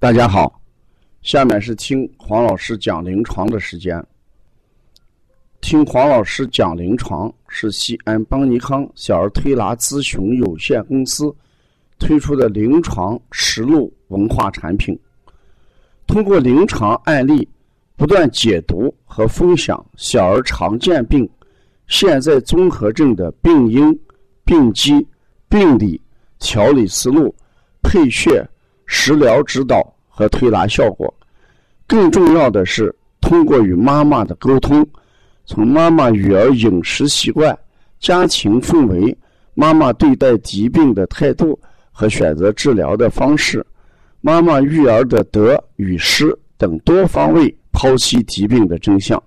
大家好，下面是听黄老师讲临床的时间。听黄老师讲临床是西安邦尼康小儿推拿咨询有限公司推出的临床实录文化产品。通过临床案例，不断解读和分享小儿常见病、现在综合症的病因、病机、病理、调理思路、配穴。食疗指导和推拿效果，更重要的是通过与妈妈的沟通，从妈妈育儿饮食习惯、家庭氛围、妈妈对待疾病的态度和选择治疗的方式、妈妈育儿的得与失等多方位剖析疾病的真相，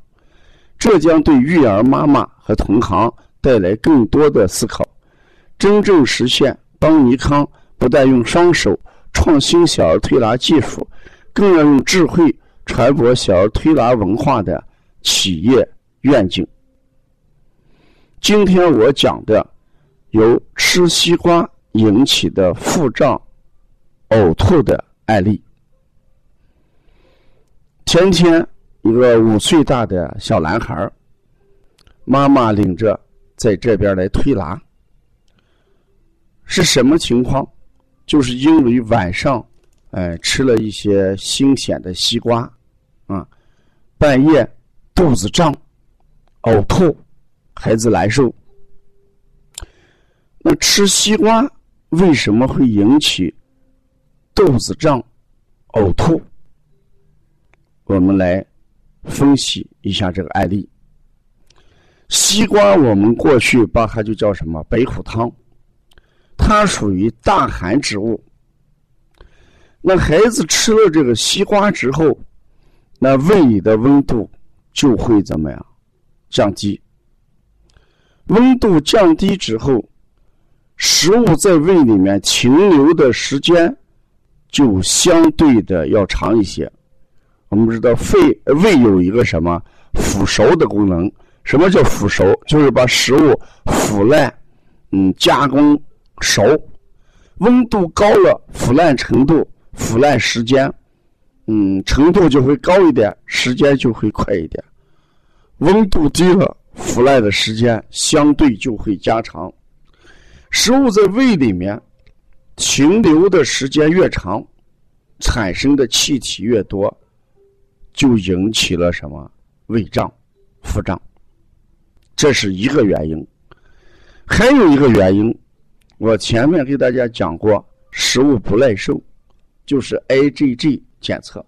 这将对育儿妈妈和同行带来更多的思考，真正实现邦尼康不但用双手。创新小儿推拿技术，更要用智慧传播小儿推拿文化的企业愿景。今天我讲的由吃西瓜引起的腹胀、呕吐的案例。前天，一个五岁大的小男孩，妈妈领着在这边来推拿，是什么情况？就是因为晚上，哎，吃了一些新鲜的西瓜，啊，半夜肚子胀、呕吐，孩子难受。那吃西瓜为什么会引起肚子胀、呕吐？我们来分析一下这个案例。西瓜，我们过去把它就叫什么白虎汤。它属于大寒之物。那孩子吃了这个西瓜之后，那胃里的温度就会怎么样？降低。温度降低之后，食物在胃里面停留的时间就相对的要长一些。我们知道，肺胃有一个什么腐熟的功能？什么叫腐熟？就是把食物腐烂，嗯，加工。熟，温度高了，腐烂程度、腐烂时间，嗯，程度就会高一点，时间就会快一点。温度低了，腐烂的时间相对就会加长。食物在胃里面停留的时间越长，产生的气体越多，就引起了什么胃胀、腹胀。这是一个原因，还有一个原因。我前面给大家讲过，食物不耐受，就是 IgG 检测。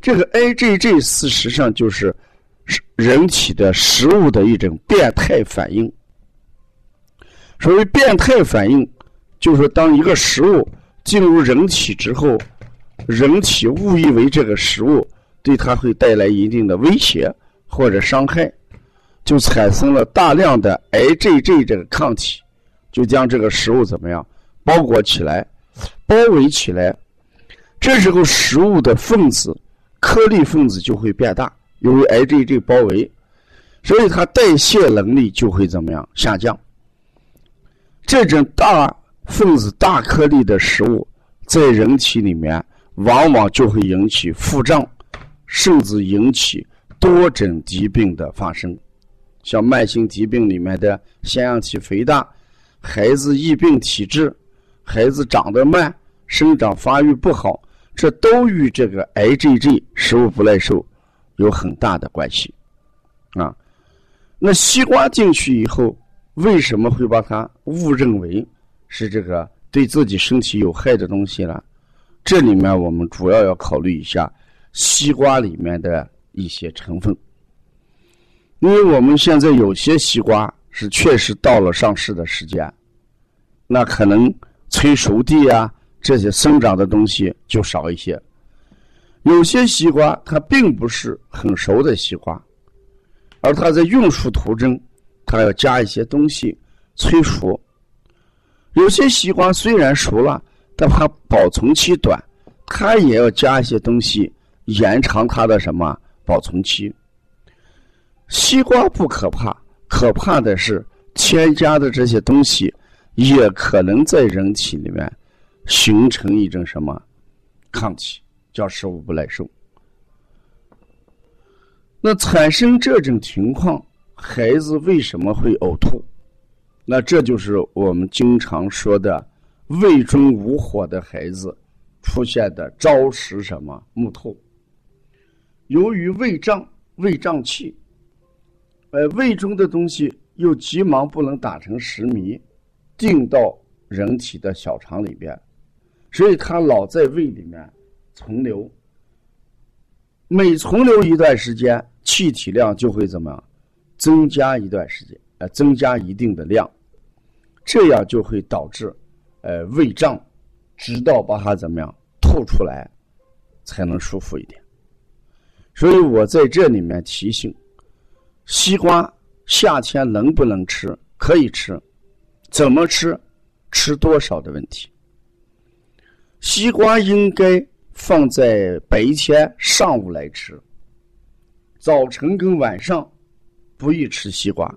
这个 IgG 事实上就是人体的食物的一种变态反应。所谓变态反应，就是当一个食物进入人体之后，人体误以为这个食物对它会带来一定的威胁或者伤害，就产生了大量的 IgG 这个抗体。就将这个食物怎么样包裹起来，包围起来，这时候食物的分子颗粒分子就会变大，由于 IgG 包围，所以它代谢能力就会怎么样下降。这种大分子大颗粒的食物在人体里面，往往就会引起腹胀，甚至引起多种疾病的发生，像慢性疾病里面的腺样体肥大。孩子易病体质，孩子长得慢，生长发育不好，这都与这个 IgG 食物不耐受有很大的关系啊。那西瓜进去以后，为什么会把它误认为是这个对自己身体有害的东西呢？这里面我们主要要考虑一下西瓜里面的一些成分，因为我们现在有些西瓜。是确实到了上市的时间，那可能催熟地啊这些生长的东西就少一些。有些西瓜它并不是很熟的西瓜，而它在运输途中，它要加一些东西催熟。有些西瓜虽然熟了，但它保存期短，它也要加一些东西延长它的什么保存期。西瓜不可怕。可怕的是，添加的这些东西，也可能在人体里面形成一种什么抗体，叫食物不耐受。那产生这种情况，孩子为什么会呕吐？那这就是我们经常说的胃中无火的孩子出现的招食什么木透。由于胃胀、胃胀气，呃，胃中的东西又急忙不能打成食糜，进到人体的小肠里边，所以它老在胃里面存留。每存留一段时间，气体量就会怎么样？增加一段时间，呃，增加一定的量，这样就会导致，呃，胃胀，直到把它怎么样吐出来，才能舒服一点。所以我在这里面提醒：西瓜夏天能不能吃？可以吃，怎么吃？吃多少的问题。西瓜应该。放在白天上午来吃，早晨跟晚上不宜吃西瓜，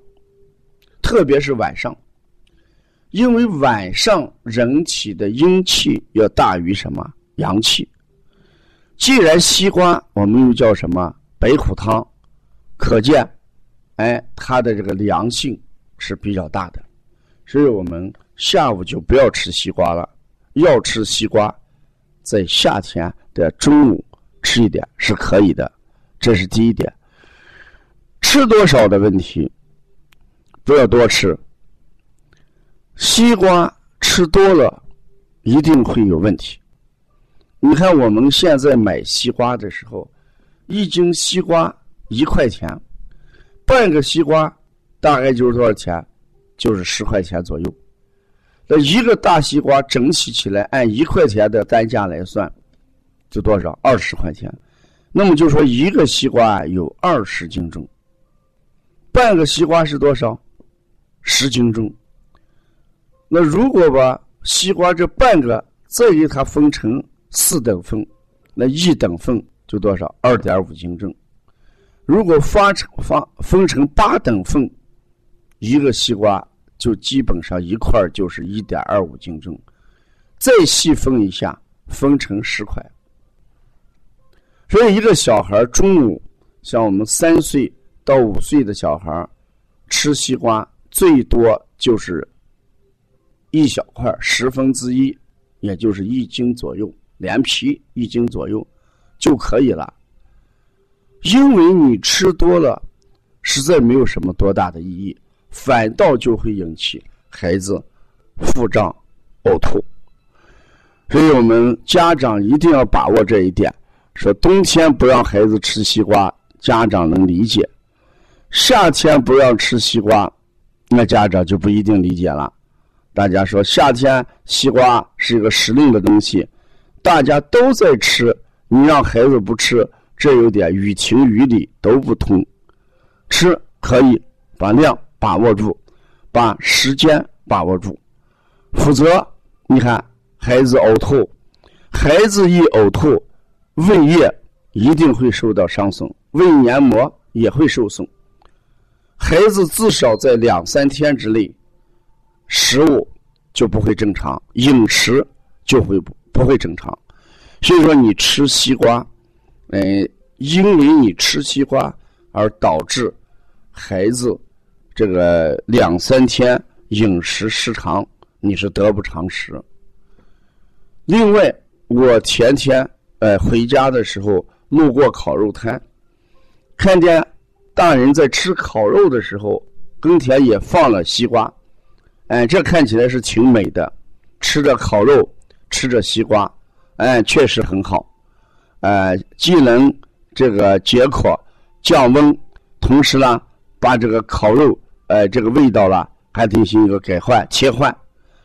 特别是晚上，因为晚上人体的阴气要大于什么阳气。既然西瓜我们又叫什么白虎汤，可见，哎，它的这个凉性是比较大的，所以我们下午就不要吃西瓜了，要吃西瓜。在夏天的中午吃一点是可以的，这是第一点。吃多少的问题，不要多吃。西瓜吃多了一定会有问题。你看我们现在买西瓜的时候，一斤西瓜一块钱，半个西瓜大概就是多少钱？就是十块钱左右。那一个大西瓜整体起来按一块钱的单价来算，就多少？二十块钱。那么就说一个西瓜有二十斤重，半个西瓜是多少？十斤重。那如果把西瓜这半个再给它分成四等份，那一等份就多少？二点五斤重。如果发成发分成八等份，一个西瓜。就基本上一块就是一点二五斤重，再细分一下，分成十块。所以一个小孩中午，像我们三岁到五岁的小孩吃西瓜最多就是一小块，十分之一，也就是一斤左右，连皮一斤左右就可以了。因为你吃多了，实在没有什么多大的意义。反倒就会引起孩子腹胀、呕吐，所以我们家长一定要把握这一点。说冬天不让孩子吃西瓜，家长能理解；夏天不让吃西瓜，那家长就不一定理解了。大家说夏天西瓜是一个时令的东西，大家都在吃，你让孩子不吃，这有点于情于理都不通。吃可以把量。把握住，把时间把握住，否则你看孩子呕吐，孩子一呕吐，胃液一定会受到伤损，胃黏膜也会受损。孩子至少在两三天之内，食物就不会正常，饮食就会不不会正常。所以说，你吃西瓜，嗯，因为你吃西瓜而导致孩子。这个两三天饮食失常，你是得不偿失。另外，我前天呃回家的时候路过烤肉摊，看见大人在吃烤肉的时候，跟前也放了西瓜，哎，这看起来是挺美的，吃着烤肉，吃着西瓜，哎，确实很好，呃，既能这个解渴降温，同时呢，把这个烤肉。哎，这个味道了，还进行一个改换切换，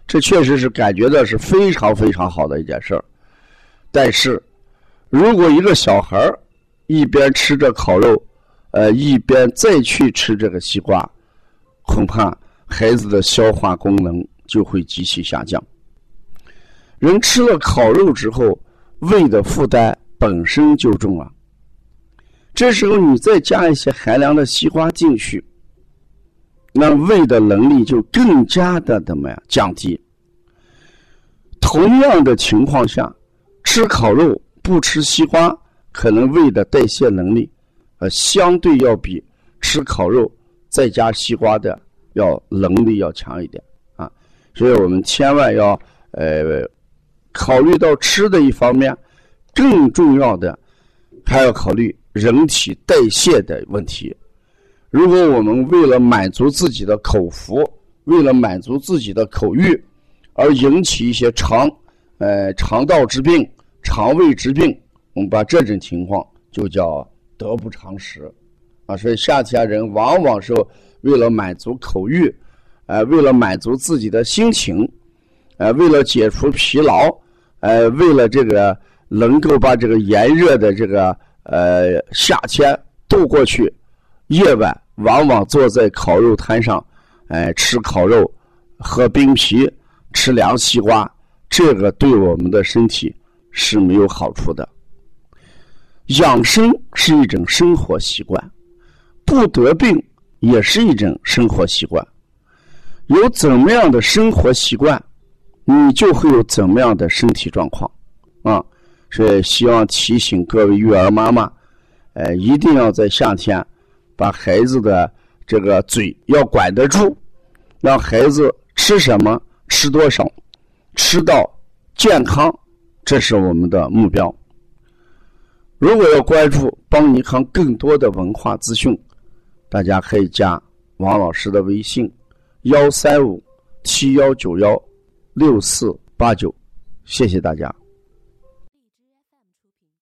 这确实是感觉到是非常非常好的一件事儿。但是，如果一个小孩儿一边吃着烤肉，呃，一边再去吃这个西瓜，恐怕孩子的消化功能就会极其下降。人吃了烤肉之后，胃的负担本身就重了，这时候你再加一些寒凉的西瓜进去。那胃的能力就更加的怎么样降低？同样的情况下，吃烤肉不吃西瓜，可能胃的代谢能力，呃，相对要比吃烤肉再加西瓜的要能力要强一点啊。所以我们千万要呃考虑到吃的一方面，更重要的还要考虑人体代谢的问题。如果我们为了满足自己的口福，为了满足自己的口欲，而引起一些肠，呃，肠道之病、肠胃之病，我们把这种情况就叫得不偿失，啊，所以夏天人往往是为了满足口欲，呃，为了满足自己的心情，呃，为了解除疲劳，呃，为了这个能够把这个炎热的这个呃夏天度过去，夜晚往往坐在烤肉摊上。哎，吃烤肉，喝冰啤，吃凉西瓜，这个对我们的身体是没有好处的。养生是一种生活习惯，不得病也是一种生活习惯。有怎么样的生活习惯，你就会有怎么样的身体状况啊！所以希望提醒各位育儿妈妈，哎，一定要在夏天把孩子的。这个嘴要管得住，让孩子吃什么吃多少，吃到健康，这是我们的目标。如果要关注邦尼康更多的文化资讯，大家可以加王老师的微信：幺三五七幺九幺六四八九。谢谢大家。